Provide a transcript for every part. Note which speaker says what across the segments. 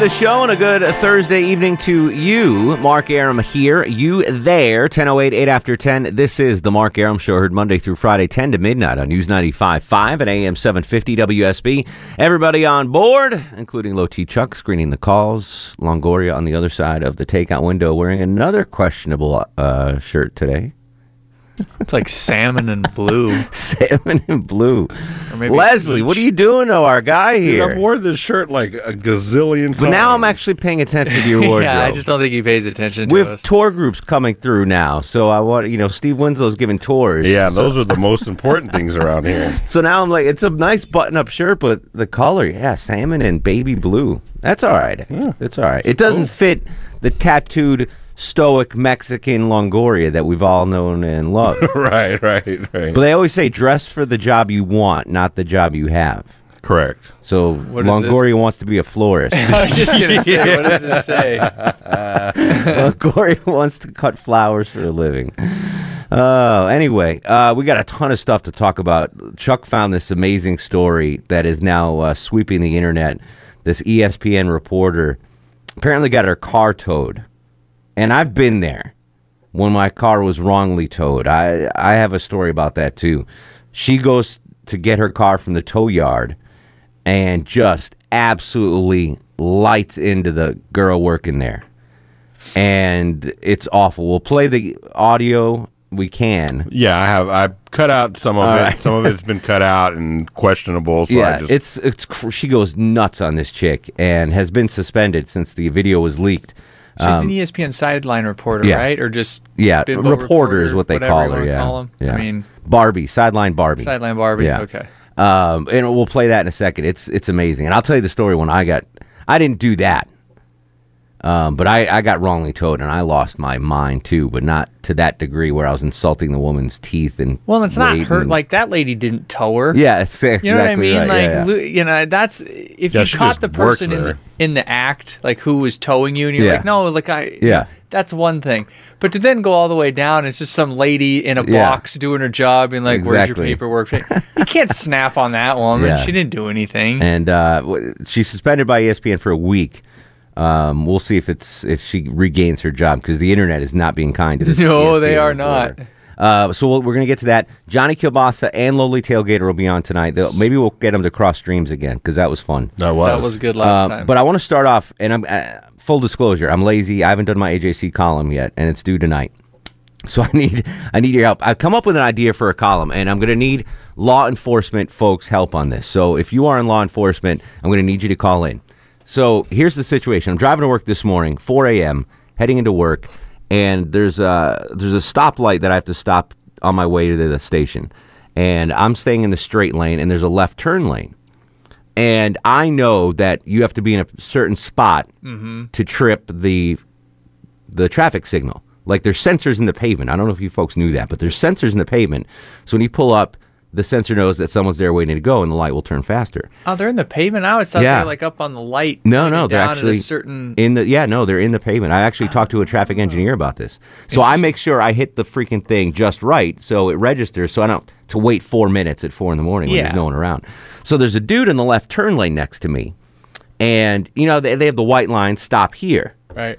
Speaker 1: the show and a good Thursday evening to you. Mark Arum here, you there, 1008, 8 after 10. This is the Mark Arum Show, heard Monday through Friday, 10 to midnight on News 95.5 and AM 750 WSB. Everybody on board, including Low T Chuck, screening the calls. Longoria on the other side of the takeout window wearing another questionable uh, shirt today.
Speaker 2: It's like salmon and blue.
Speaker 1: Salmon and blue.
Speaker 2: Or maybe
Speaker 1: Leslie, what are you doing to our guy
Speaker 3: Dude,
Speaker 1: here?
Speaker 3: I've worn this shirt like a gazillion times.
Speaker 1: but now I'm actually paying attention to your wardrobe.
Speaker 2: Yeah, I just don't think he pays attention to
Speaker 1: We have
Speaker 2: us.
Speaker 1: tour groups coming through now, so I want you know Steve Winslow's giving tours.
Speaker 3: Yeah, those are the most important things around here.
Speaker 1: So now I'm like, it's a nice button-up shirt, but the color, yeah, salmon and baby blue. That's all right. It's all right. It doesn't fit the tattooed stoic Mexican Longoria that we've all known and loved.
Speaker 3: right, right, right.
Speaker 1: but they always say dress for the job you want, not the job you have.
Speaker 3: Correct.
Speaker 1: So
Speaker 2: What is this?
Speaker 1: Longoria wants to be a florist.
Speaker 2: I was just gonna say, what does it say?
Speaker 1: Longoria wants to cut flowers for a living. Oh, anyway, uh, we got a ton of stuff to talk about. Chuck found this amazing story that is now uh, sweeping the internet. This ESPN reporter apparently got her car towed, and I've been there when my car was wrongly towed. I I have a story about that too. She goes to get her car from the tow yard, and just absolutely lights into the girl working there and it's awful. We'll play the audio. We can.
Speaker 3: Yeah, I have. I cut out some of
Speaker 1: All
Speaker 3: it.
Speaker 1: right.
Speaker 3: Some of it's been cut out and questionable. So I
Speaker 1: yeah,
Speaker 3: just,
Speaker 1: it's it's cr- she goes nuts on this chick and has been suspended since the video was leaked.
Speaker 2: She's an E ESPN sideline reporter,
Speaker 1: Um, yeah.
Speaker 2: right? Or just
Speaker 1: Yeah,
Speaker 2: bimbo
Speaker 1: reporter is what they call her. Yeah,
Speaker 2: call
Speaker 1: yeah.
Speaker 2: I mean,
Speaker 1: Barbie, sideline Barbie.
Speaker 2: sideline Barbie.
Speaker 1: Yeah.
Speaker 2: Okay.
Speaker 1: Um, and we'll play that in a second. It's it's amazing, and I'll tell you the story when I got. I didn't do that, um, but I, I got wrongly towed, and I lost my mind too, but not to that degree where I was insulting the woman's teeth and.
Speaker 2: Well, it's not
Speaker 1: weight
Speaker 2: her.
Speaker 1: and-
Speaker 2: Like that lady didn't tow her.
Speaker 1: Yeah, it's exactly
Speaker 2: You know what I mean?
Speaker 1: right.
Speaker 2: Like,
Speaker 1: yeah, yeah.
Speaker 2: you know, that's if
Speaker 3: Yeah,
Speaker 2: you caught the person in the, in the act, like who was towing you, and you're
Speaker 1: Yeah.
Speaker 2: like, no, like I,
Speaker 1: Yeah.
Speaker 2: that's one thing. But to then go all the way down, it's just some lady in a
Speaker 1: Yeah.
Speaker 2: box doing her job, and like, where's your paperwork? you can't snap on that woman.
Speaker 1: Yeah.
Speaker 2: She didn't do anything.
Speaker 1: and uh, she's suspended by ESPN for a week. Um, we'll see if it's if she regains her job because the internet is not being kind to this.
Speaker 2: No,
Speaker 1: ESPN
Speaker 2: they are
Speaker 1: not. Uh, so we'll, we're going to get to that. Johnny Kilbasa and Lowly Tailgater will be on tonight. They'll, maybe we'll get them to cross streams again because that was fun.
Speaker 3: that was.
Speaker 2: that was good last
Speaker 1: Um,
Speaker 2: time.
Speaker 1: But I want to start off, and I'm uh, full disclosure. I'm lazy. I haven't done my AJC column yet, and it's due tonight. So I need I need your help. I've come up with an idea for a column, and I'm going to need law enforcement folks' help on this. So if you are in law enforcement, I'm going to need you to call in. So here's the situation. I'm driving to work this morning, 4 a.m., heading into work, and there's a there's a stoplight that I have to stop on my way to the station, and I'm staying in the straight lane, and there's a left turn lane and I know that you have to be in a certain spot mm-hmm. to trip the the traffic signal. Like there's sensors in the pavement. I don't know if you folks knew that, but there's sensors in the pavement. So when you pull up, the sensor knows that someone's there waiting to go, and the light will turn faster.
Speaker 2: oh, they're in the pavement. I always thought
Speaker 1: Yeah.
Speaker 2: they were like up on the light.
Speaker 1: No, no, they're actually
Speaker 2: at a certain.
Speaker 1: in the yeah, no, they're in the pavement. I actually talked to a traffic oh. engineer about this. So I make sure I hit the freaking thing just right so it registers so I don't to wait 4 minutes at 4 in the morning when
Speaker 2: Yeah.
Speaker 1: there's no one around. So there's a dude in the left turn lane next to me. And you know they, they have the white line stop here.
Speaker 2: right.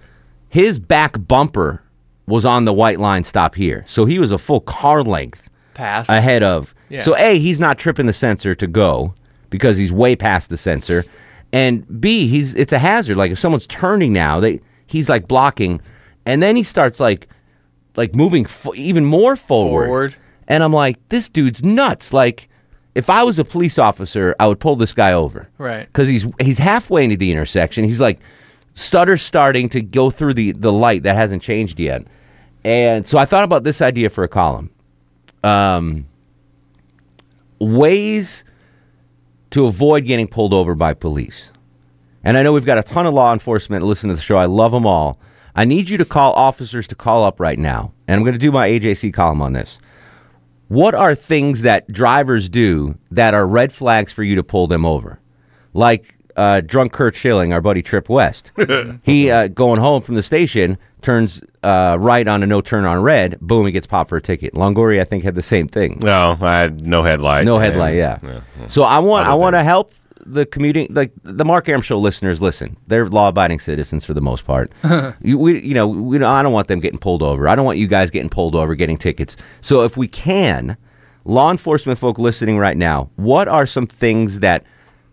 Speaker 1: his back bumper was on the white line stop here. So he was a full car length
Speaker 2: Pass.
Speaker 1: ahead of.
Speaker 2: Yeah.
Speaker 1: So A, he's not tripping the sensor to go because he's way past the sensor. And B, he's it's a hazard. Like if someone's turning now, they he's like blocking and then he starts like like moving fo- even more forward.
Speaker 2: Forward.
Speaker 1: And I'm like, this dude's nuts. Like if I was a police officer, I would pull this guy over
Speaker 2: Right.
Speaker 1: because he's he's halfway into the intersection. He's like stutter starting to go through the the light that hasn't changed yet. And so I thought about this idea for a column. Um, ways to avoid getting pulled over by police. And I know we've got a ton of law enforcement listen to the show. I love them all. I need you to call officers to call up right now. And I'm going to do my AJC column on this. What are things that drivers do that are red flags for you to pull them over? Like uh, drunk Kurt Schilling, our buddy Trip West. he uh, going home from the station turns uh, right on a no turn on red. Boom, he gets popped for a ticket. Longoria, I think, had the same thing.
Speaker 3: No, I had no headlight.
Speaker 1: No headlight, yeah. So I want I want to help the commuting like the Mark Arum show listeners listen. They're law-abiding citizens for the most part. you, we you know, we don't, I don't want them getting pulled over. I don't want you guys getting pulled over, getting tickets. So if we can, law enforcement folk listening right now, what are some things that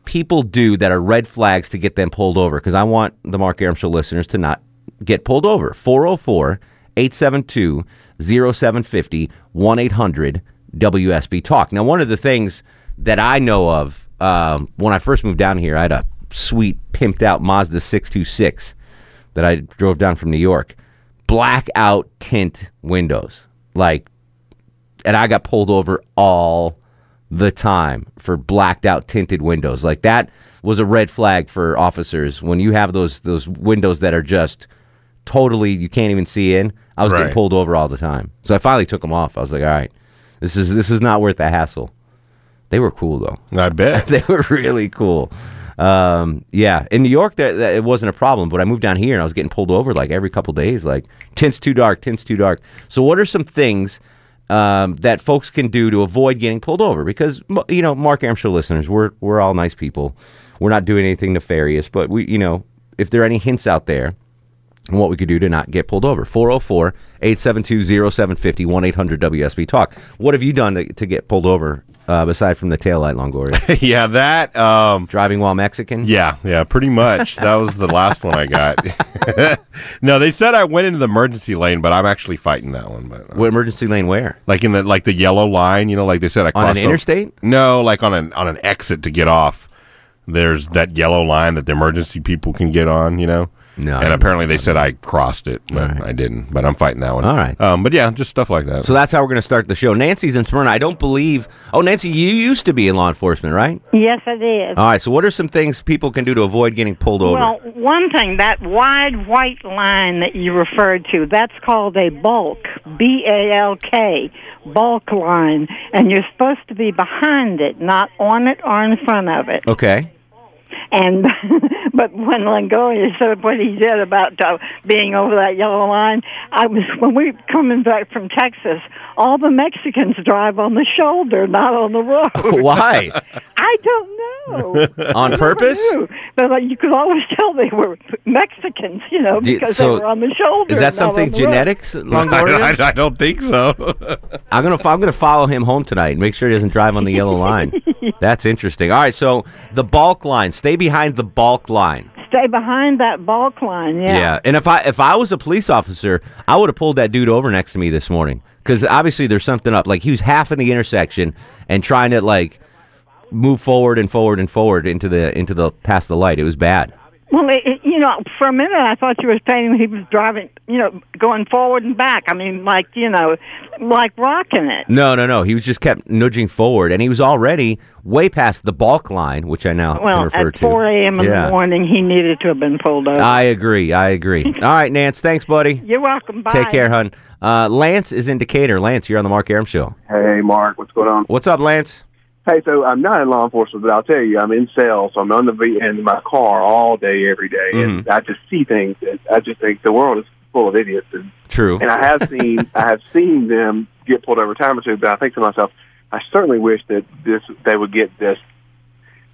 Speaker 1: people do that are red flags to get them pulled over because I want the Mark Arum show listeners to not get pulled over. 404 872 0750 1 800 WSB Talk. Now, one of the things that I know of um, when I first moved down here, I had a sweet, pimped out Mazda 626 that I drove down from New York. Blackout tint windows. Like, and I got pulled over all the time for blacked out tinted windows. Like that was a red flag for officers when you have those those windows that are just totally you can't even see in. I was getting pulled over all the time. So I finally took them off. I was like, "All right. This is this is not worth the hassle." They were cool though.
Speaker 3: I bet.
Speaker 1: they were really cool. Um, yeah, in New York, that, that it wasn't a problem, but I moved down here and I was getting pulled over like every couple days. Like tints too dark, tints too dark. So, what are some things um, that folks can do to avoid getting pulled over? Because you know, Mark show listeners, we're we're all nice people. We're not doing anything nefarious, but we, you know, if there are any hints out there and what we could do to not get pulled over. 404 872 0750 1 800 WSB Talk. What have you done to, to get pulled over uh, aside from the taillight, Longoria?
Speaker 3: yeah, that. Um,
Speaker 1: Driving while Mexican?
Speaker 3: yeah, yeah, pretty much. That was the last one I got. no, they said I went into the emergency lane, but I'm actually fighting that one. But uh,
Speaker 1: What emergency lane where?
Speaker 3: like in the like the yellow line, you know, like they said I
Speaker 1: On an
Speaker 3: over-
Speaker 1: interstate?
Speaker 3: No, like on an on an exit to get off. There's that yellow line that the emergency people can get on, you know.
Speaker 1: No,
Speaker 3: and apparently they said I crossed it, but
Speaker 1: right.
Speaker 3: I didn't. But I'm fighting that one.
Speaker 1: All right.
Speaker 3: Um, but yeah, just stuff like that.
Speaker 1: So that's how we're going to start the show. Nancy's in Smyrna. I don't believe. Oh, Nancy, you used to be in law enforcement, right?
Speaker 4: Yes, I did.
Speaker 1: All right. So what are some things people can do to avoid getting pulled over?
Speaker 4: Well, one thing, that wide white line that you referred to, that's called a balk, B A L K, balk line, and you're supposed to be behind it, not on it or in front of it.
Speaker 1: okay.
Speaker 4: And but when Longoria said what he did about uh, being over that yellow line, I was when we were coming back from Texas. All the Mexicans drive on the shoulder, not on the road.
Speaker 1: Why?
Speaker 4: I don't know.
Speaker 1: On purpose?
Speaker 4: But like, you could always tell they were Mexicans, you know,
Speaker 1: Do you-
Speaker 4: because
Speaker 1: so
Speaker 4: they were on the shoulder.
Speaker 1: Is that
Speaker 4: not on
Speaker 1: something
Speaker 4: the
Speaker 1: genetics,
Speaker 3: I,
Speaker 1: Longoria?
Speaker 3: I don't think so.
Speaker 1: I'm gonna I'm gonna follow him home tonight and make sure he doesn't drive on the yellow line. That's interesting. All right. So the balk line. Stay behind the balk line.
Speaker 4: Stay behind that balk line. Yeah.
Speaker 1: Yeah. And if I if I was a police officer, I would have pulled that dude over next to me this morning because obviously there's something up. Like he was half in the intersection and trying to like move forward and forward and forward into the into the past the light. It was bad.
Speaker 4: Well, it, it, you know, for a minute I thought you were saying he was driving, you know, going forward and back. I mean, like you know, like rocking it.
Speaker 1: No, no, no. He was just kept nudging forward, and he was already way past the balk line, which I now can
Speaker 4: Well,
Speaker 1: refer
Speaker 4: at 4 a.m. in
Speaker 1: Yeah.
Speaker 4: the morning, he needed to have been pulled over.
Speaker 1: I agree. I agree. All right, Nance. Thanks, buddy.
Speaker 4: You're welcome. Bye.
Speaker 1: Take care, hon. Uh, Lance is in Decatur. Lance, you're on the Mark Arum Show.
Speaker 5: Hey, Mark, what's going on?
Speaker 1: What's up, Lance?
Speaker 5: Hey, so I'm not in law enforcement, but I'll tell you, I'm in sales, so I'm on the v- in my car all day, every day, and mm-hmm. I just see things that I just think the world is full of idiots, and,
Speaker 1: True.
Speaker 5: and I have seen I have seen them get pulled over time or two, but I think to myself, I certainly wish that this they would get this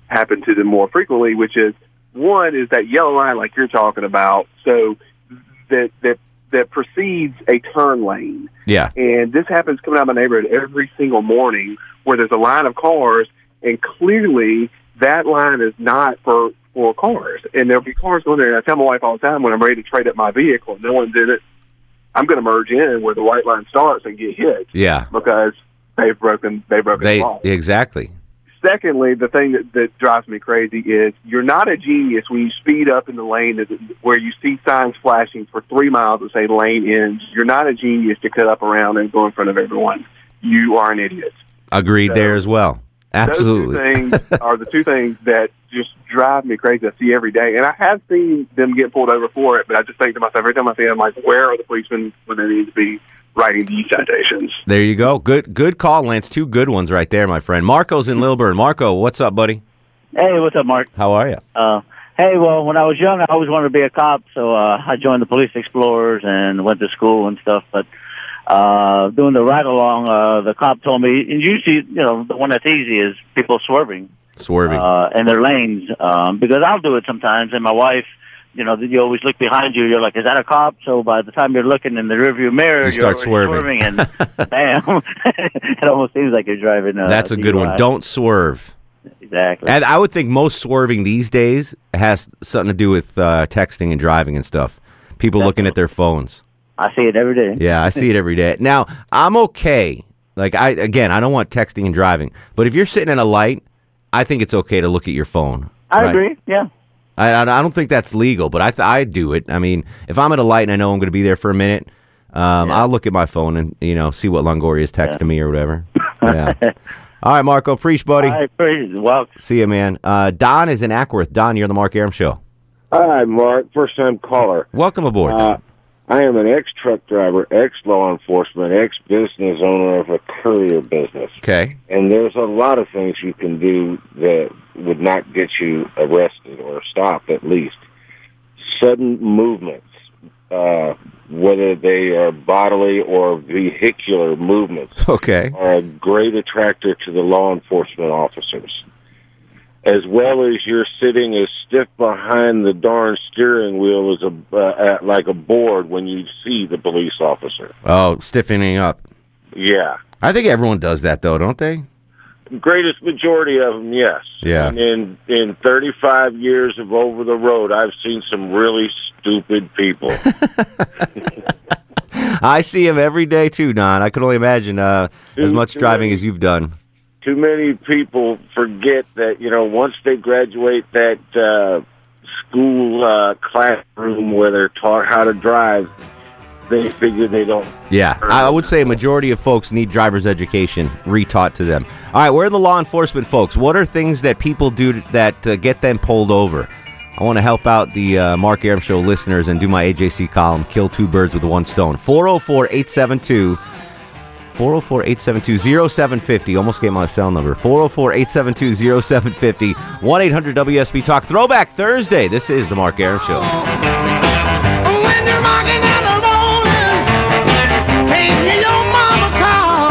Speaker 5: happen to them more frequently, which is one is that yellow line like you're talking about, so that that that precedes a turn lane.
Speaker 1: Yeah.
Speaker 5: And this happens coming out of my neighborhood every single morning where there's a line of cars and clearly that line is not for for cars. And there'll be cars going there and I tell my wife all the time when I'm ready to trade up my vehicle, no one did it, I'm gonna merge in where the white line starts and get hit
Speaker 1: Yeah.
Speaker 5: because they've broken they've broken
Speaker 1: They
Speaker 5: the law.
Speaker 1: exactly.
Speaker 5: Secondly, the thing that, that drives me crazy is you're not a genius when you speed up in the lane that, where you see signs flashing for three miles that say lane ends. You're not a genius to cut up around and go in front of everyone. You are an idiot.
Speaker 1: Agreed
Speaker 5: So,
Speaker 1: there as well. Absolutely.
Speaker 5: Those two things are the two things that just drive me crazy. I see every day, and I have seen them get pulled over for it. But I just think to myself every time I see them, I'm like, where are the policemen when they need to be writing these citations?
Speaker 1: There you go. Good good call, Lance. Two good ones right there, my friend. Marco's in Lilburn. Marco, what's up, buddy?
Speaker 6: Hey, what's up, Mark?
Speaker 1: How are you?
Speaker 6: Uh, hey, well, when I was young, I always wanted to be a cop, so uh, I joined the Police Explorers and went to school and stuff. But uh, doing the ride along, uh, the cop told me, and usually, you know, the one that's easy is people swerving
Speaker 1: Swerving.
Speaker 6: uh, in their lanes, um, because I'll do it sometimes. And my wife, you know, you always look behind you. You're like, is that a cop? So by the time you're looking in the rearview mirror,
Speaker 1: You start
Speaker 6: already
Speaker 1: swerving.
Speaker 6: and bam, it almost seems like you're driving. Uh,
Speaker 1: That's a good one. Don't swerve.
Speaker 6: exactly.
Speaker 1: And I would think most swerving these days has something to do with uh, texting and driving and stuff. People looking at their phones.
Speaker 6: I see it every day.
Speaker 1: Yeah, I see it every day. Now, I'm okay. Like I again, I don't want texting and driving, but if you're sitting in a light, I think it's okay to look at your phone.
Speaker 6: I
Speaker 1: Right.
Speaker 6: agree. Yeah.
Speaker 1: I, I I don't think that's legal, but I th- I do it. I mean, if I'm at a light and I know I'm going to be there for a minute, um, I'll look at my phone and you know see what Longoria is texting me or whatever. Yeah. All right, Marco, preach, buddy.
Speaker 6: I agree. Well,
Speaker 1: See you, man. Uh, Don is in Acworth. Don, you're on the Mark Arum Show.
Speaker 7: Hi, Mark. First time caller.
Speaker 1: Welcome aboard.
Speaker 7: Uh, I am an ex truck driver, ex law enforcement, ex business owner of a courier business.
Speaker 1: okay.
Speaker 7: And there's a lot of things you can do that would not get you arrested or stopped, at least. Sudden movements, uh, whether they are bodily or vehicular movements,
Speaker 1: Okay.
Speaker 7: are a great attractor to the law enforcement officers. As well as you're sitting as stiff behind the darn steering wheel as a uh, at, like a board when you see the police officer.
Speaker 1: Oh, stiffening up.
Speaker 7: Yeah,
Speaker 1: I think everyone does that though, don't they?
Speaker 7: greatest majority of them, yes.
Speaker 1: Yeah.
Speaker 7: And in in 35 years of over the road, I've seen some really stupid people.
Speaker 1: I see him every day too, Don. I can only imagine uh, as much driving as you've done.
Speaker 7: Too many people forget that you know once they graduate that uh, school uh, classroom where they're taught how to drive, they figure they don't.
Speaker 1: Yeah, I would say a majority of folks need driver's education retaught to them. All right, where are the law enforcement folks? What are things that people do that uh, get them pulled over? I want to help out the uh, Mark Arum Show listeners and do my AJC column, Kill Two Birds with One Stone. 404 872 404 872 0750. Almost gave my cell number. 404 872 0750. 1 800 WSB Talk. Throwback Thursday. This is the Mark Arum Show.
Speaker 8: When you're rocking and a rolling, can't hear your mama call.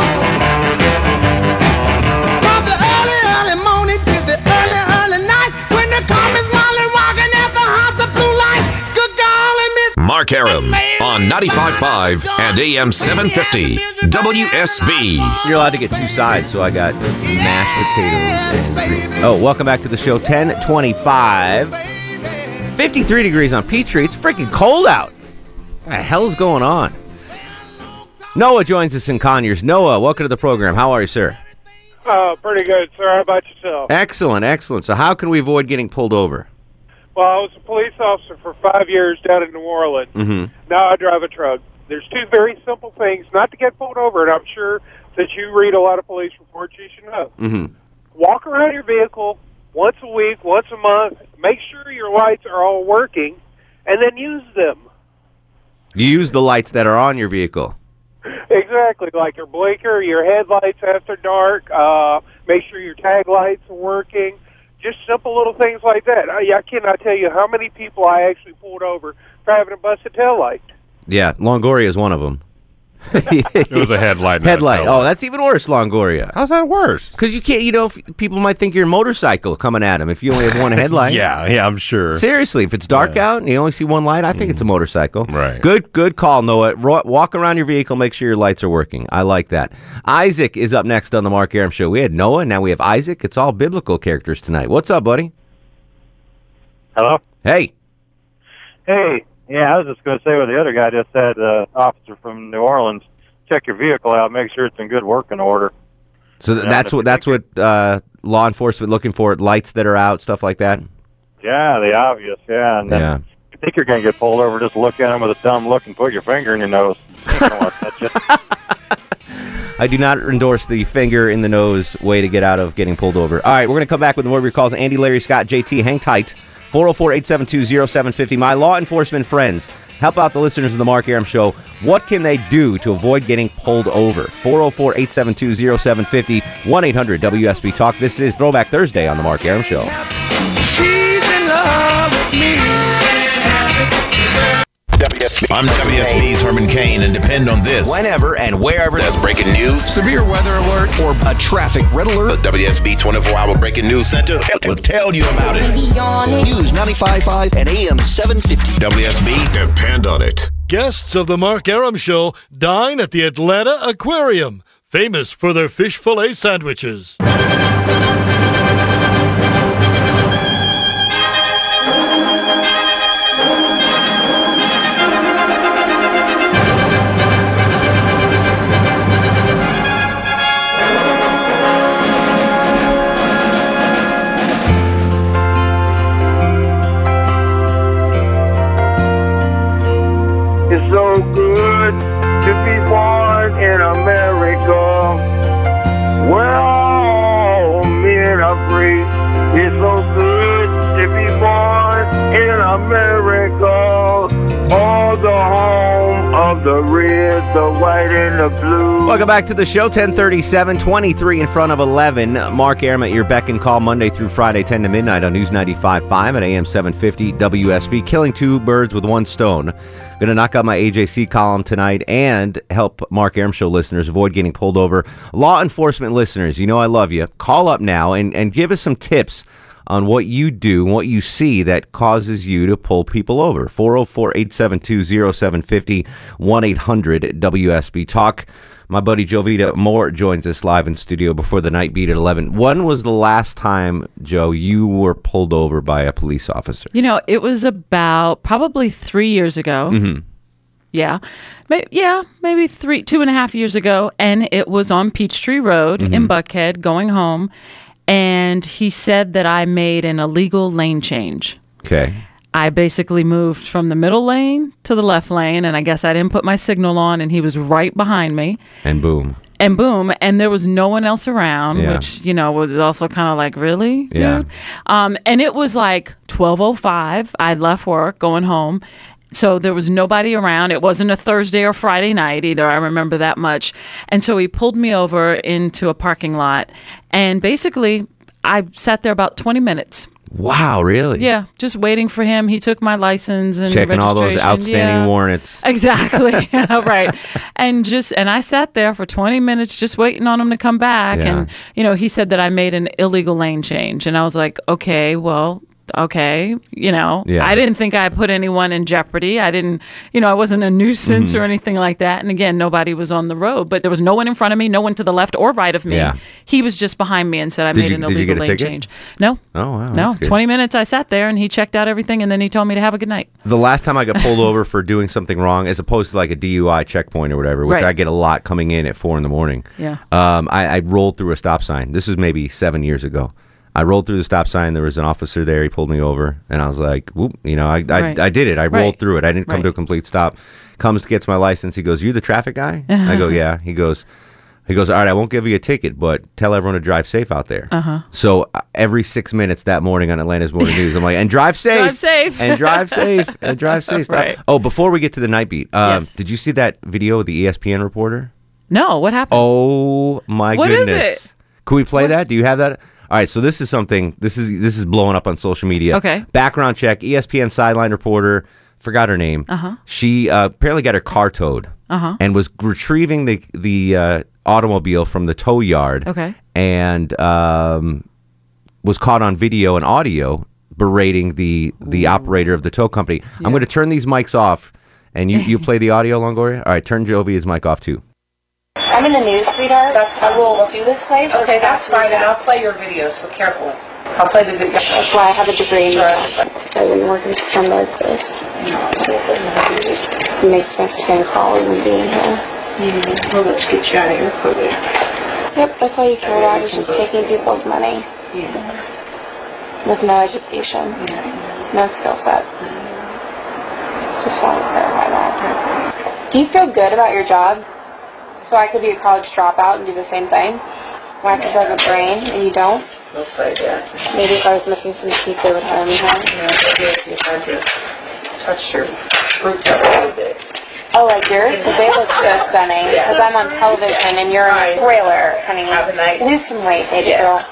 Speaker 8: From the early, early morning to the early, early night, when the comes Molly rocking at the house of blue light. Good golly, Miss.
Speaker 9: Mark Arum on 95.5 and AM 750 WSB.
Speaker 1: You're allowed to get two sides, so I got mashed potatoes and green. Oh, welcome back to the show. 1025. 53 degrees on Peachtree. It's freaking cold out. What the hell's going on? Noah joins us in Conyers. Noah, welcome to the program. How are you, sir?
Speaker 10: Oh, pretty good, sir. How about yourself?
Speaker 1: Excellent, excellent. So, how can we avoid getting pulled over?
Speaker 10: Well, I was a police officer for five years down in New Orleans.
Speaker 1: Mm-hmm.
Speaker 10: Now I drive a truck. There's two very simple things not to get pulled over, and I'm sure that you read a lot of police reports. You should know.
Speaker 1: Mm-hmm.
Speaker 10: Walk around your vehicle once a week, once a month. Make sure your lights are all working, and then use them.
Speaker 1: You use the lights that are on your vehicle.
Speaker 10: Exactly, like your blinker, your headlights after dark. Uh, make sure your tag lights are working. Just simple little things like that. I, I cannot tell you how many people I actually pulled over for having a busted tail light.
Speaker 1: Yeah, Longoria is one of them.
Speaker 3: It was a headlight.
Speaker 1: Headlight. Oh, that's even worse, Longoria.
Speaker 3: how's that worse?
Speaker 1: Because you can't, you know, if people might think you're a motorcycle coming at them if you only have one headlight.
Speaker 3: Yeah, yeah, I'm sure.
Speaker 1: Seriously, if it's dark out and you only see one light, I think it's a motorcycle.
Speaker 3: Mm. Right.
Speaker 1: Good, good call, Noah. Ro- walk around your vehicle, make sure your lights are working. I like that. Isaac is up next on the Mark Arum Show. We had Noah, now we have Isaac. It's all biblical characters tonight. What's up, buddy?
Speaker 11: Hello.
Speaker 1: Hey.
Speaker 11: Hey. Yeah, I was just going to say what the other guy just said. Uh, officer from New Orleans, check your vehicle out, make sure it's in good working order.
Speaker 1: So th- that's what that's what uh, law enforcement looking for: lights that are out, stuff like that.
Speaker 11: Yeah, the obvious. Yeah, and
Speaker 1: Yeah.
Speaker 11: if you think you're going to get pulled over, just look at him with a dumb look and put your finger in your nose. Ain't gonna wanna touch you.
Speaker 1: I do not endorse the finger in the nose way to get out of getting pulled over. All right, we're going to come back with more of your calls. Andy, Larry, Scott, JT, hang tight. 404 872 0750. My law enforcement friends, help out the listeners of the Mark Arum Show. What can they do to avoid getting pulled over? 404 872 0750 1 800 WSB Talk. This is Throwback Thursday on the Mark Arum Show.
Speaker 8: She's in love
Speaker 12: I'm WSB's Herman Cain, and depend on this.
Speaker 1: Whenever and wherever
Speaker 12: There's breaking news,
Speaker 13: Severe weather alerts or a traffic red
Speaker 12: the. WSB 24 Hour Breaking News Center will tell you about it.
Speaker 13: News 95.5 and AM 750.
Speaker 12: WSB,
Speaker 9: Depend on it.
Speaker 14: Guests of the Mark Arum Show dine at the Atlanta Aquarium, famous for their fish fillet sandwiches.
Speaker 10: Where all men are free. It's so good to be born in America, the red, the white, and the blue.
Speaker 1: Welcome back to the show. 1037, 23 in front of 11. Mark Arum at your beck and call Monday through Friday, 10 to midnight on News 95.5 at AM 750 WSB. Killing two birds with one stone. Going to knock out my AJC column tonight and help Mark Arum Show listeners avoid getting pulled over. Law enforcement listeners, you know I love you. Call up now and, and give us some tips on what you do and what you see that causes you to pull people over. 404 872 0750 1 800 WSB Talk. My buddy Jovita Moore joins us live in studio before the night beat at 11. When was the last time, Joe, you were pulled over by a police officer?
Speaker 15: You know, it was about probably three years ago.
Speaker 1: Mm-hmm.
Speaker 15: Yeah, May yeah, maybe three, two and a half years ago, and it was on Peachtree Road in
Speaker 1: Mhm.
Speaker 15: Buckhead, going home, and he said that I made an illegal lane change.
Speaker 1: Okay.
Speaker 15: I basically moved from the middle lane to the left lane, and I guess I didn't put my signal on, and he was right behind me.
Speaker 1: And boom.
Speaker 15: And boom, and there was no one else around,
Speaker 1: Yeah.
Speaker 15: which you know was also kind of like, really, dude.
Speaker 1: Yeah.
Speaker 15: Um, and it was like twelve oh five. I'd left work, going home, so there was nobody around. It wasn't a Thursday or Friday night either. I remember that much. And so he pulled me over into a parking lot, and basically, I sat there about twenty minutes.
Speaker 1: Wow, really?
Speaker 15: Yeah, just waiting for him. He took my license and
Speaker 1: Checking all those outstanding
Speaker 15: Yeah.
Speaker 1: warrants.
Speaker 15: Exactly. right. And just and I sat there for 20 minutes just waiting on him to come back
Speaker 1: Yeah.
Speaker 15: and you know, he said that I made an illegal lane change and I was like, "Okay, well, okay, you know,
Speaker 1: Yeah.
Speaker 15: I didn't think I put anyone in jeopardy. I didn't, you know, I wasn't a nuisance
Speaker 1: Mhm.
Speaker 15: or anything like that. And again, nobody was on the road, but there was no one in front of me, no one to the left or right of me.
Speaker 1: Yeah.
Speaker 15: He was just behind me and said I
Speaker 1: Did
Speaker 15: made
Speaker 1: you-
Speaker 15: an illegal lane change. No.
Speaker 1: Oh, wow.
Speaker 15: No, 20 minutes I sat there and he checked out everything and then he told me to have a good night.
Speaker 1: The last time I got pulled over for doing something wrong, as opposed to like a DUI checkpoint or whatever, which
Speaker 15: Right.
Speaker 1: I get a lot coming in at four in the morning.
Speaker 15: Yeah.
Speaker 1: Um, I, I rolled through a stop sign. This is maybe seven years ago. I rolled through the stop sign. There was an officer there. He pulled me over, and I was like, "Whoop!" You know, I I,
Speaker 15: Right.
Speaker 1: I did it. I rolled
Speaker 15: Right.
Speaker 1: through it. I didn't come to a complete stop. Comes gets my license. He goes, "You the traffic guy?" I go, "Yeah." He goes. He goes, all right, I won't give you a ticket, but tell everyone to drive safe out there.
Speaker 15: Uh-huh.
Speaker 1: So uh, every six minutes that morning on Atlanta's Morning News, I'm like, and drive safe.
Speaker 15: Drive safe.
Speaker 1: And drive safe. And drive safe.
Speaker 15: Right.
Speaker 1: Oh, before we get to the night beat, um,
Speaker 15: Yes.
Speaker 1: did you see that video of the ESPN reporter?
Speaker 15: No, what happened?
Speaker 1: Oh my
Speaker 15: What is
Speaker 1: goodness!
Speaker 15: it?
Speaker 1: Can we play that? Do you have that? All right, so this is something. This is this is blowing up on social media.
Speaker 15: Okay.
Speaker 1: Background check. ESPN sideline reporter forgot her name.
Speaker 15: Uh-huh.
Speaker 1: She uh, apparently got her car towed
Speaker 15: Uh-huh.
Speaker 1: and was retrieving the the uh, automobile from the tow yard.
Speaker 15: Okay.
Speaker 1: and um, was caught on video and audio berating the the operator of the tow company. I'm going to turn these mics off, and you you play the audio, Longoria. All right, turn Jovi's mic off too.
Speaker 16: I'm in the news, sweetheart. That's I will do this place.
Speaker 17: Okay, that's fine, and I'll play your video, so careful. I'll play the video.
Speaker 16: That's why I have a degree in that. I wouldn't work in something like this. It makes best to call even being here.
Speaker 17: Mm, well, let's get you out of here quickly.
Speaker 16: Yep, that's all you care about is just taking people's money. Yeah. With no education. Yeah. No skill set. Yeah. Just want to clarify that. Do you feel good about your job? So I could be a college dropout and do the same thing? Why could I have a brain and you don't?
Speaker 17: We'll play that.
Speaker 16: Maybe if I was missing some teeth, they would hire me, huh?
Speaker 17: Yeah, maybe if you had to touch your fruit up a little bit.
Speaker 16: Oh, like yours? But they look so stunning. Because I'm on television and you're in a trailer, honey.
Speaker 17: Have a nice-
Speaker 16: Lose some weight, baby girl.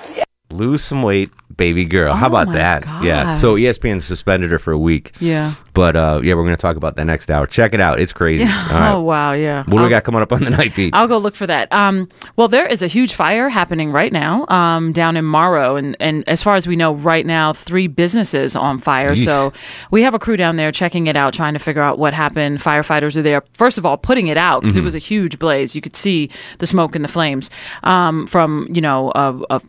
Speaker 1: Lose some weight, baby girl. How
Speaker 15: Oh
Speaker 1: about
Speaker 15: my
Speaker 1: that? Yeah. So. ESPN suspended her for a week.
Speaker 15: Yeah.
Speaker 1: But uh, yeah, we're going to talk about that next hour. Check it out. It's crazy.
Speaker 15: Yeah.
Speaker 1: Right.
Speaker 15: Oh wow, yeah.
Speaker 1: What do we
Speaker 15: I'll-
Speaker 1: got coming up on the night beat?
Speaker 15: I'll go look for that. Um, well, there is a huge fire happening right now um, down in Morrow, and, and as far as we know, right now, three businesses on fire.
Speaker 18: Yeesh.
Speaker 15: So we have a crew down there checking it out, trying to figure out what happened. Firefighters are there, first of all, putting it out because it
Speaker 18: Mhm.
Speaker 15: was a huge blaze. You could see the smoke and the flames um, from you know a, a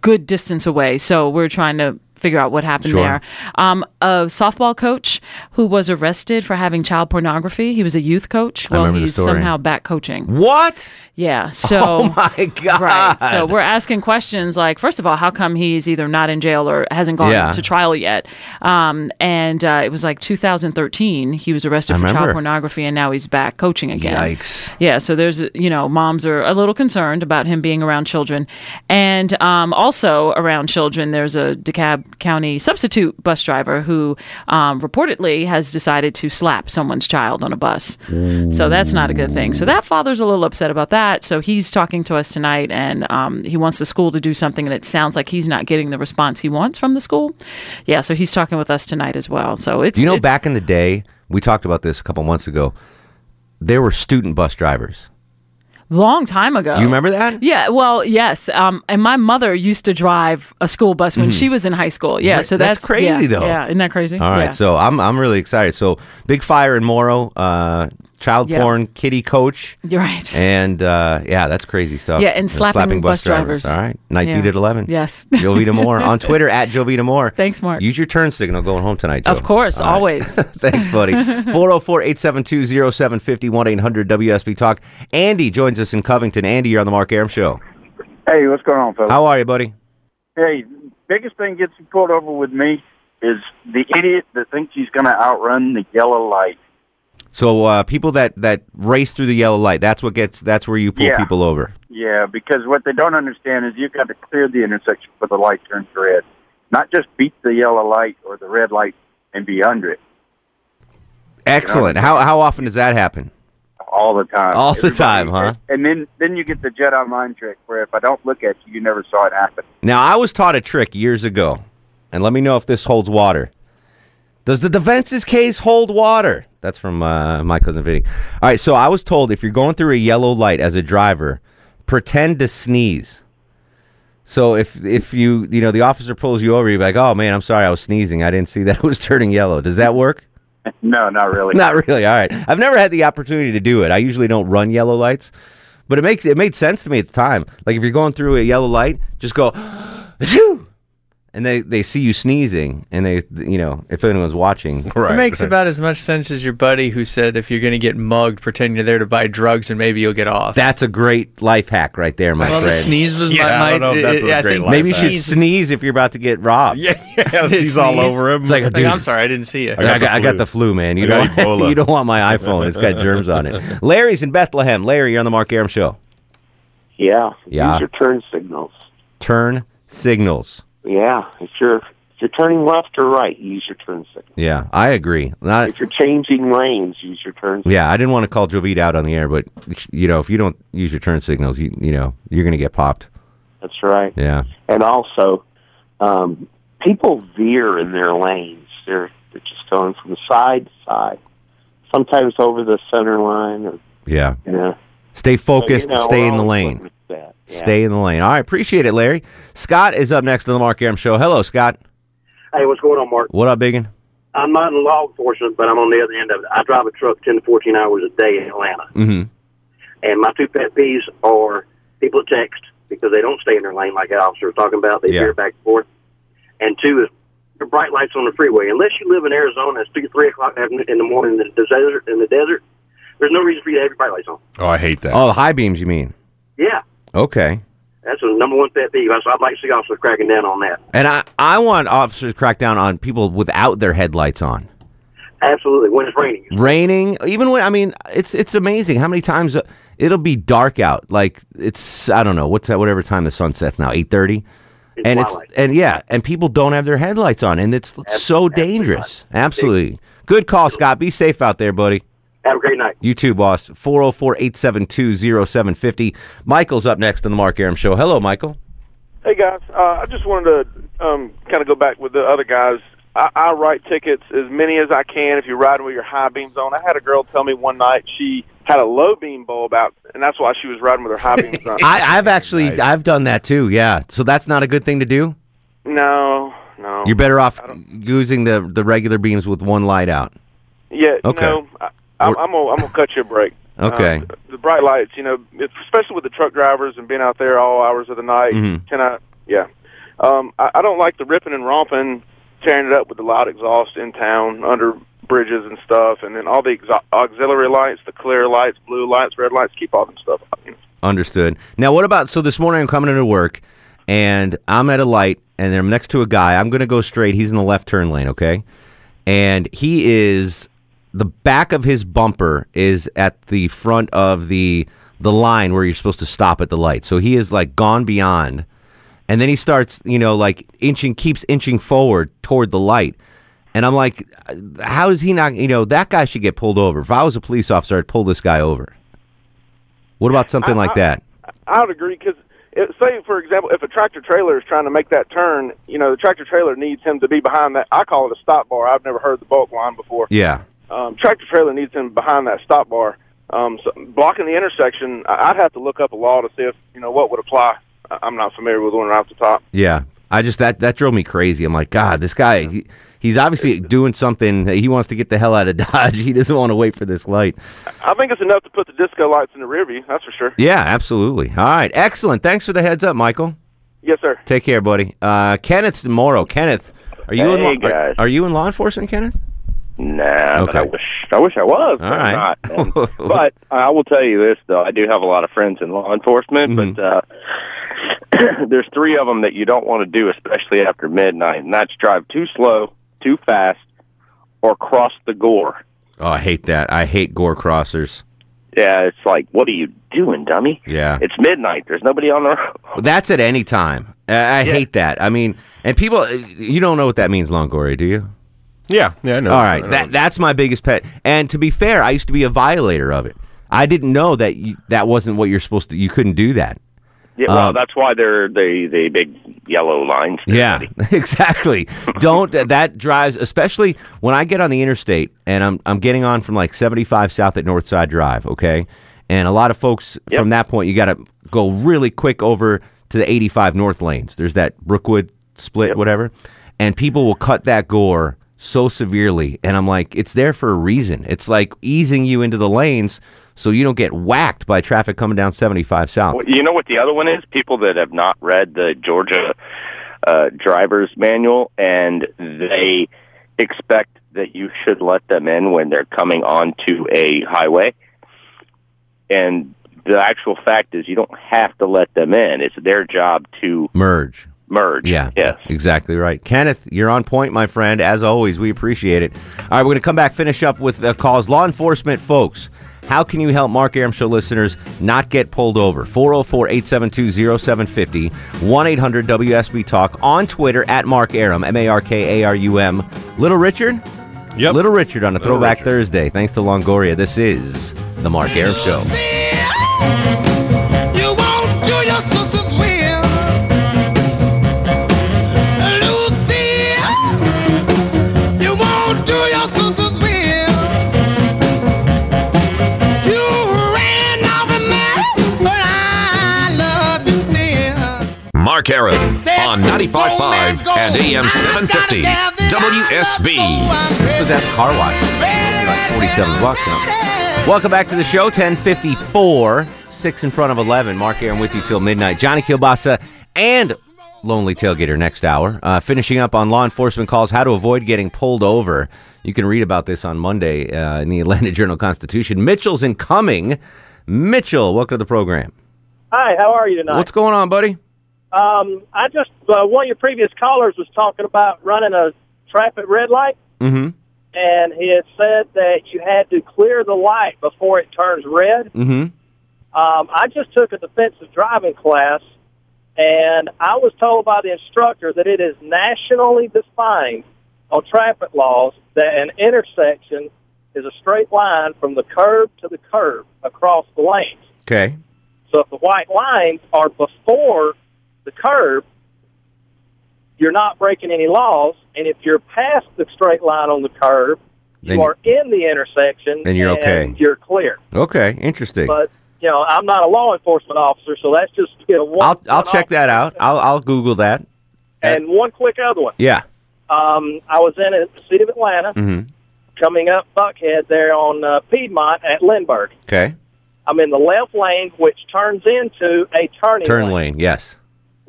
Speaker 15: good distance away. So we're trying to figure out what happened
Speaker 18: Sure.
Speaker 15: there. Um, a softball coach who was arrested for having child pornography. He was a youth coach.
Speaker 1: I
Speaker 15: Well, he's somehow back coaching.
Speaker 1: What?
Speaker 15: Yeah. So.
Speaker 1: Oh my god!
Speaker 15: Right. So we're asking questions like, first of all, how come he's either not in jail or hasn't gone
Speaker 1: Yeah.
Speaker 15: to trial yet? Um, and uh, it was like 2013. He was arrested
Speaker 1: I
Speaker 15: for
Speaker 1: remember.
Speaker 15: child pornography, and now he's back coaching again.
Speaker 1: Yikes.
Speaker 15: Yeah. So there's, you know, moms are a little concerned about him being around children, and um, also around children. There's a DeKalb County substitute bus driver who um, reportedly has decided to slap someone's child on a bus. So that's not a good thing. So that father's a little upset about that. So he's talking to us tonight, and um, he wants the school to do something, and it sounds like he's not getting the response he wants from the school. Yeah, so he's talking with us tonight as well. So it's
Speaker 1: you know,
Speaker 15: it's-
Speaker 1: back in the day, we talked about this a couple months ago. There were student bus drivers.
Speaker 15: Long time ago.
Speaker 1: You remember that?
Speaker 15: Yeah, well, yes. Um, and my mother used to drive a school bus when
Speaker 1: Mhm.
Speaker 15: she was in high school. Yeah,
Speaker 1: Right,
Speaker 15: so
Speaker 1: that's
Speaker 15: that's,
Speaker 1: crazy,
Speaker 15: yeah,
Speaker 1: though.
Speaker 15: Yeah, isn't that crazy?
Speaker 1: All right,
Speaker 15: Yeah.
Speaker 1: so I'm I'm really excited. So big fire in Morrow, uh, child
Speaker 15: Yeah.
Speaker 1: porn, kitty coach.
Speaker 15: You're right.
Speaker 1: And uh, yeah, that's crazy stuff.
Speaker 15: Yeah, and slapping bus drivers.
Speaker 1: All right, night
Speaker 15: Yeah.
Speaker 1: beat at eleven.
Speaker 15: Yes.
Speaker 1: Jovita Moore on Twitter at Jovita Moore.
Speaker 15: Thanks, Mark.
Speaker 1: Use your turn signal going home tonight.
Speaker 15: Of course,
Speaker 1: All right.
Speaker 15: always.
Speaker 1: Thanks, buddy. 404 872 0750 800 WSB Talk. Andy joins us in Covington. Andy, you're on the Mark Arum Show.
Speaker 19: Hey, what's going on, fellas?
Speaker 1: How are you, buddy?
Speaker 19: Hey, biggest thing gets you pulled over with me is the idiot that thinks he's going to outrun the yellow light.
Speaker 1: So uh, people that, that race through the yellow light, that's what gets that's where you pull
Speaker 19: Yeah.
Speaker 1: people over.
Speaker 19: Yeah, because what they don't understand is you've got to clear the intersection before the light turns red. Not just beat the yellow light or the red light and be under it
Speaker 1: Excellent. How how often does that happen?
Speaker 19: all the time.
Speaker 1: All the time, huh?
Speaker 19: And then then you get the Jedi mind trick where if I don't look at you, you never saw it happen.
Speaker 1: Now, I was taught a trick years ago, and let me know if this holds water. Does the defense's case hold water? That's from uh, my cousin Vinny. All right, so I was told if you're going through a yellow light as a driver, pretend to sneeze. So if if you you know the officer pulls you over, you're like, oh man, I'm sorry, I was sneezing. I didn't see that it was turning yellow. Does that work?
Speaker 19: No, not really.
Speaker 1: Not really. All right. I've never had the opportunity to do it. I usually don't run yellow lights, but it makes it made sense to me at the time. Like if you're going through a yellow light, just go, "Achoo!" And they they see you sneezing, and they you know if anyone's watching, right,
Speaker 2: It makes about as much sense as your buddy who said if you're going to get mugged, pretend you're there to buy drugs and maybe you'll get off.
Speaker 1: That's a great life hack right there, my
Speaker 2: Well, the sneeze was Yeah, my- I don't know if my- that's a I great life
Speaker 1: maybe you should
Speaker 2: hack.
Speaker 1: sneeze if you're about to get robbed. Yeah,
Speaker 2: yeah, sneeze all over
Speaker 1: him. It's like,
Speaker 2: Like,
Speaker 1: dude,
Speaker 2: I'm sorry, I didn't see it.
Speaker 1: I got, I got the flu, man. You
Speaker 2: I
Speaker 1: don't,
Speaker 2: Ebola.
Speaker 1: you don't want my iPhone. It's got germs on it. Larry's in Bethlehem. Larry, you're on the Mark Arum Show.
Speaker 7: Yeah.
Speaker 1: Yeah.
Speaker 7: Use your turn signals.
Speaker 1: Turn signals.
Speaker 7: Yeah. If you're if you're turning left or right, use your turn signal.
Speaker 1: Yeah, I agree. Not,
Speaker 7: If you're changing lanes, use your turn signal.
Speaker 1: yeah, I didn't want to call Jovita out on the air, but you know, if you don't use your turn signals, you you know, you're gonna get popped.
Speaker 7: That's right.
Speaker 1: Yeah.
Speaker 7: And also, um, people veer in their lanes. They're They're just going from side to side, sometimes over the center line. Or,
Speaker 1: Yeah.
Speaker 7: yeah.
Speaker 1: Stay focused.
Speaker 7: So, you know,
Speaker 1: stay in the lane.
Speaker 7: That. Yeah.
Speaker 1: Stay in the lane. All right. Appreciate it, Larry. Scott is up next on the Mark Arum Show. Hello, Scott.
Speaker 18: Hey, what's going on, Mark?
Speaker 1: What up, Biggin?
Speaker 18: I'm not in law enforcement, but I'm on the other end of it. I drive a truck 10 to 14 hours a day in Atlanta.
Speaker 1: Mm-hmm.
Speaker 18: And my two pet peeves are people that text because they don't stay in their lane like that officer was talking about. They
Speaker 1: Yeah.
Speaker 18: veer back and forth. And two is the bright lights on the freeway. Unless you live in Arizona, it's two, three o'clock in the morning in the desert. In the desert, there's no reason for you to have your bright lights on.
Speaker 3: Oh, I hate that.
Speaker 1: Oh, the high beams, you mean?
Speaker 18: Yeah,
Speaker 1: Okay.
Speaker 18: that's the number one pet peeve. So I'd like to see officers cracking down on that.
Speaker 1: And I, I want officers to crack down on people without their headlights on.
Speaker 18: Absolutely, when it's raining.
Speaker 1: Raining, even when I mean, it's it's amazing how many times uh, it'll be dark out. Like it's I don't know what's that whatever time the sun sets now eight thirty, and it's and yeah, and people don't have their headlights on, and it's so dangerous. Absolutely, good call, Scott. Be safe out there, buddy.
Speaker 18: Have a great night.
Speaker 1: You too, boss. 404 872 0750. Michael's up next on the Mark Arum Show. Hello, Michael.
Speaker 20: Hey guys, uh, I just wanted to um, kind of go back with the other guys. I, I write tickets as many as I can if you're riding with your high beams on. I had a girl tell me one night she had a low beam bulb out, and that's why she was riding with her high beams on.
Speaker 1: I, I've actually I've done that too. Yeah, so that's not a good thing to do.
Speaker 20: no, no.
Speaker 1: You're better off using the the regular beams with one light out.
Speaker 20: Yeah,
Speaker 1: Okay.
Speaker 20: no. I, I'm, I'm gonna I'm gonna cut you a break.
Speaker 1: Okay.
Speaker 20: Um, the bright lights, you know, especially with the truck drivers and being out there all hours of the night.
Speaker 1: Mhm.
Speaker 20: Can I? Yeah. Um, I, I don't like the ripping and romping, tearing it up with the loud exhaust in town under bridges and stuff, and then all the auxiliary lights, the clear lights, blue lights, red lights. Keep all them stuff. out, you know.
Speaker 1: Understood. Now, what about so this morning I'm coming into work and I'm at a light and I'm next to a guy. I'm going to go straight. He's in the left turn lane, okay? And he is the back of his bumper is at the front of the the line where you're supposed to stop at the light. So he is like gone beyond. And then he starts, you know, like inching keeps inching forward toward the light. And I'm like, how is he not, you know, that guy should get pulled over. If I was a police officer, I'd pull this guy over. What about something
Speaker 20: I-
Speaker 1: like
Speaker 20: I-
Speaker 1: that?
Speaker 20: I would agree because, say for example, if a tractor trailer is trying to make that turn, you know, the tractor trailer needs him to be behind that. I call it a stop bar. I've never heard the balk line before.
Speaker 1: Yeah.
Speaker 20: Um, tractor trailer needs him behind that stop bar. Um, so blocking the intersection, I- I'd have to look up a law to see if you know what would apply. I- I'm not familiar with one right off the top.
Speaker 1: Yeah, I just that that drove me crazy. I'm like, God, this guy, he, he's obviously doing something. He wants to get the hell out of Dodge. He doesn't want to wait for this light.
Speaker 20: I think it's enough to put the disco lights in the rear view. That's for sure.
Speaker 1: Yeah, absolutely. All right, excellent. Thanks for the heads up, Michael.
Speaker 20: Yes, sir.
Speaker 1: Take care, buddy. Uh, Kenneth's tomorrow. Kenneth, are you in?
Speaker 21: Hey,
Speaker 1: law- are-
Speaker 21: guys.
Speaker 1: Are, you in law enforcement, Kenneth?
Speaker 21: Nah, but
Speaker 1: Okay.
Speaker 21: I wish I wish I was.
Speaker 1: All
Speaker 21: but I'm not. And- but I will tell you this though, I do have a lot of friends in law enforcement,
Speaker 1: Mm-hmm.
Speaker 21: but uh, there's three of them that you don't want to do, especially after midnight, and that's drive too slow, too fast, or cross the gore.
Speaker 1: Oh, I hate that. I hate gore crossers.
Speaker 21: Yeah, it's like, what are you doing, dummy?
Speaker 1: Yeah.
Speaker 21: It's midnight. There's nobody on the road.
Speaker 1: That's at any time. I, I hate that. I mean, and people, you don't know what that means, Longoria, do you?
Speaker 3: Yeah, yeah, I know.
Speaker 1: All
Speaker 3: I
Speaker 1: right,
Speaker 3: know.
Speaker 1: that that's my biggest pet. And to be fair, I used to be a violator of it. I didn't know that you, that wasn't what you're supposed to. You couldn't do that.
Speaker 21: Yeah, well,
Speaker 1: Um,
Speaker 21: that's why they're the the big yellow lines.
Speaker 1: Yeah, exactly. Don't that drives, especially when I get on the interstate and I'm I'm getting on from like 75 south at Northside Drive. Okay, and a lot of folks from that point you got to go really quick over to the 85 north lanes. There's that Brookwood split, whatever, and people will cut that gore so severely, and I'm like, it's there for a reason. It's like easing you into the lanes so you don't get whacked by traffic coming down 75 south.
Speaker 21: Well, You know what the other one is? People that have not read the Georgia uh, driver's manual and they expect that you should let them in when they're coming onto a highway. And the actual fact is you don't have to let them in. It's their job to
Speaker 1: Merge.
Speaker 21: Merge.
Speaker 1: Yeah.
Speaker 21: Yes.
Speaker 1: Exactly right. Kenneth, you're on point, my friend. As always, we appreciate it. All right, we're going to come back, finish up with the calls. Law enforcement folks, how can you help Mark Arum Show listeners not get pulled over? 404 872 0750 1 800 WSB Talk on Twitter at Mark Arum, M A R K A R U M. Little Richard?
Speaker 3: Yep.
Speaker 1: Little Richard on a
Speaker 3: Little
Speaker 1: Throwback
Speaker 3: Richard.
Speaker 1: Thursday. Thanks to Longoria. This is The Mark Arum Show.
Speaker 9: Mark Arum on 95.5 and AM 750 WSB.
Speaker 1: This was at the car wash. Like 47 bucks. now. Welcome back to the show. 1054, 6 in front of 11. Mark Arum with you till midnight. Johnny Kilbasa and Lonely Tailgater next hour. Uh, finishing up on law enforcement calls, how to avoid getting pulled over. You can read about this on Monday uh, in the Atlanta Journal Constitution. Mitchell's incoming. Mitchell, welcome to the program.
Speaker 22: Hi, how are you tonight?
Speaker 1: What's going on, buddy?
Speaker 22: Um, I just uh, one of your previous callers was talking about running a traffic red light,
Speaker 1: Mm-hmm.
Speaker 22: and he had said that you had to clear the light before it turns red.
Speaker 1: Mm-hmm.
Speaker 22: Um, I just took a defensive driving class, and I was told by the instructor that it is nationally defined on traffic laws that an intersection is a straight line from the curb to the curb across the lanes.
Speaker 1: Okay.
Speaker 22: So if the white lines are before the curb, you're not breaking any laws. And if you're past the straight line on the curb,
Speaker 1: Then-
Speaker 22: you are in the intersection.
Speaker 1: Then you're
Speaker 22: and
Speaker 1: okay.
Speaker 22: You're clear.
Speaker 1: Okay, interesting.
Speaker 22: But you know, I'm not a law enforcement officer, so that's just you know, one.
Speaker 1: I'll I'll
Speaker 22: one
Speaker 1: check that out. I'll I'll Google that.
Speaker 22: And one quick other one.
Speaker 1: Yeah.
Speaker 22: Um, I was in the city of Atlanta,
Speaker 1: Mm-hmm.
Speaker 22: coming up Buckhead there on uh, Piedmont at Lindbergh.
Speaker 1: Okay.
Speaker 22: I'm in the left lane, which turns into a turning
Speaker 1: Turn
Speaker 22: lane.
Speaker 1: lane. Yes.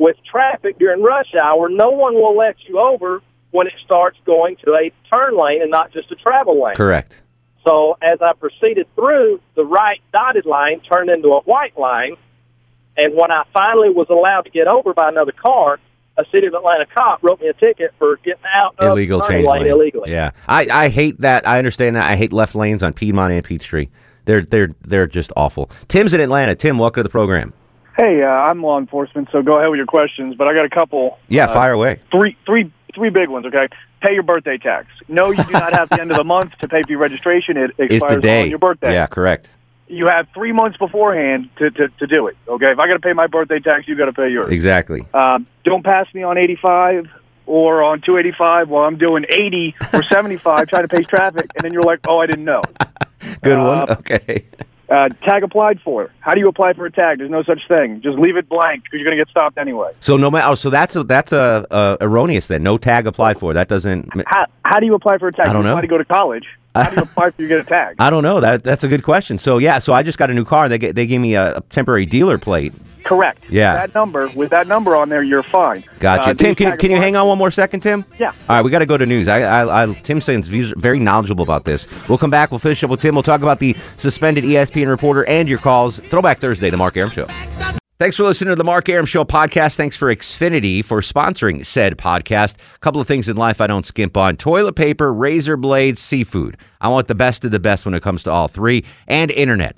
Speaker 22: With traffic during rush hour, no one will let you over when it starts going to a turn lane and not just a travel lane.
Speaker 1: Correct.
Speaker 22: So as I proceeded through, the right dotted line turned into a white line, and when I finally was allowed to get over by another car, a city of Atlanta cop wrote me a ticket for getting out of
Speaker 1: Illegal change
Speaker 22: lane
Speaker 1: lane.
Speaker 22: illegally.
Speaker 1: Yeah. I, I hate that. I understand that. I hate left lanes on Piedmont and Peachtree. They're they're they're just awful. Tim's in Atlanta. Tim, welcome to the program.
Speaker 23: Hey, uh, I'm law enforcement, so go ahead with your questions. But I got a couple.
Speaker 1: Yeah,
Speaker 23: uh,
Speaker 1: fire away.
Speaker 23: Three, three, three big ones. Okay, pay your birthday tax. No, you do not have the end of the month to pay for your registration. It
Speaker 1: It's
Speaker 23: expires
Speaker 1: the day.
Speaker 23: on your birthday.
Speaker 1: Yeah, correct.
Speaker 23: You have three months beforehand to, to, to do it. Okay, if I got to pay my birthday tax, you got to pay yours.
Speaker 1: Exactly.
Speaker 23: Um, don't pass me on 85 or on 285 while I'm doing 80 or 75 trying to pace traffic, and then you're like, oh, I didn't know.
Speaker 1: Good
Speaker 23: Uh,
Speaker 1: one. Okay.
Speaker 23: Uh, tag applied for. How do you apply for a tag? There's no such thing. Just leave it blank because you're going to get stopped anyway.
Speaker 1: So no matter. Oh, so that's a, that's a, a erroneous then. No tag applied for. That doesn't.
Speaker 23: How, how do you apply for a tag?
Speaker 1: I don't
Speaker 23: you
Speaker 1: know.
Speaker 23: apply to go to college. How do you apply for you get a tag?
Speaker 1: I don't know. That that's a good question. So yeah. So I just got a new car. They they gave me a, a temporary dealer plate.
Speaker 23: Correct.
Speaker 1: Yeah.
Speaker 23: That number with that number on there, you're fine.
Speaker 1: Gotcha.
Speaker 23: Uh,
Speaker 1: Tim, can,
Speaker 23: tag
Speaker 1: can you hang on one more second, Tim?
Speaker 23: Yeah.
Speaker 1: All right, we got to go to news. I, I, I, Tim Sainz views very knowledgeable about this. We'll come back. We'll finish up with Tim. We'll talk about the suspended ESPN reporter and your calls. Throwback Thursday, the Mark Arum Show. Thanks for listening to the Mark Arum Show podcast. Thanks for Xfinity for sponsoring said podcast. A couple of things in life I don't skimp on toilet paper, razor blades, seafood. I want the best of the best when it comes to all three, and internet.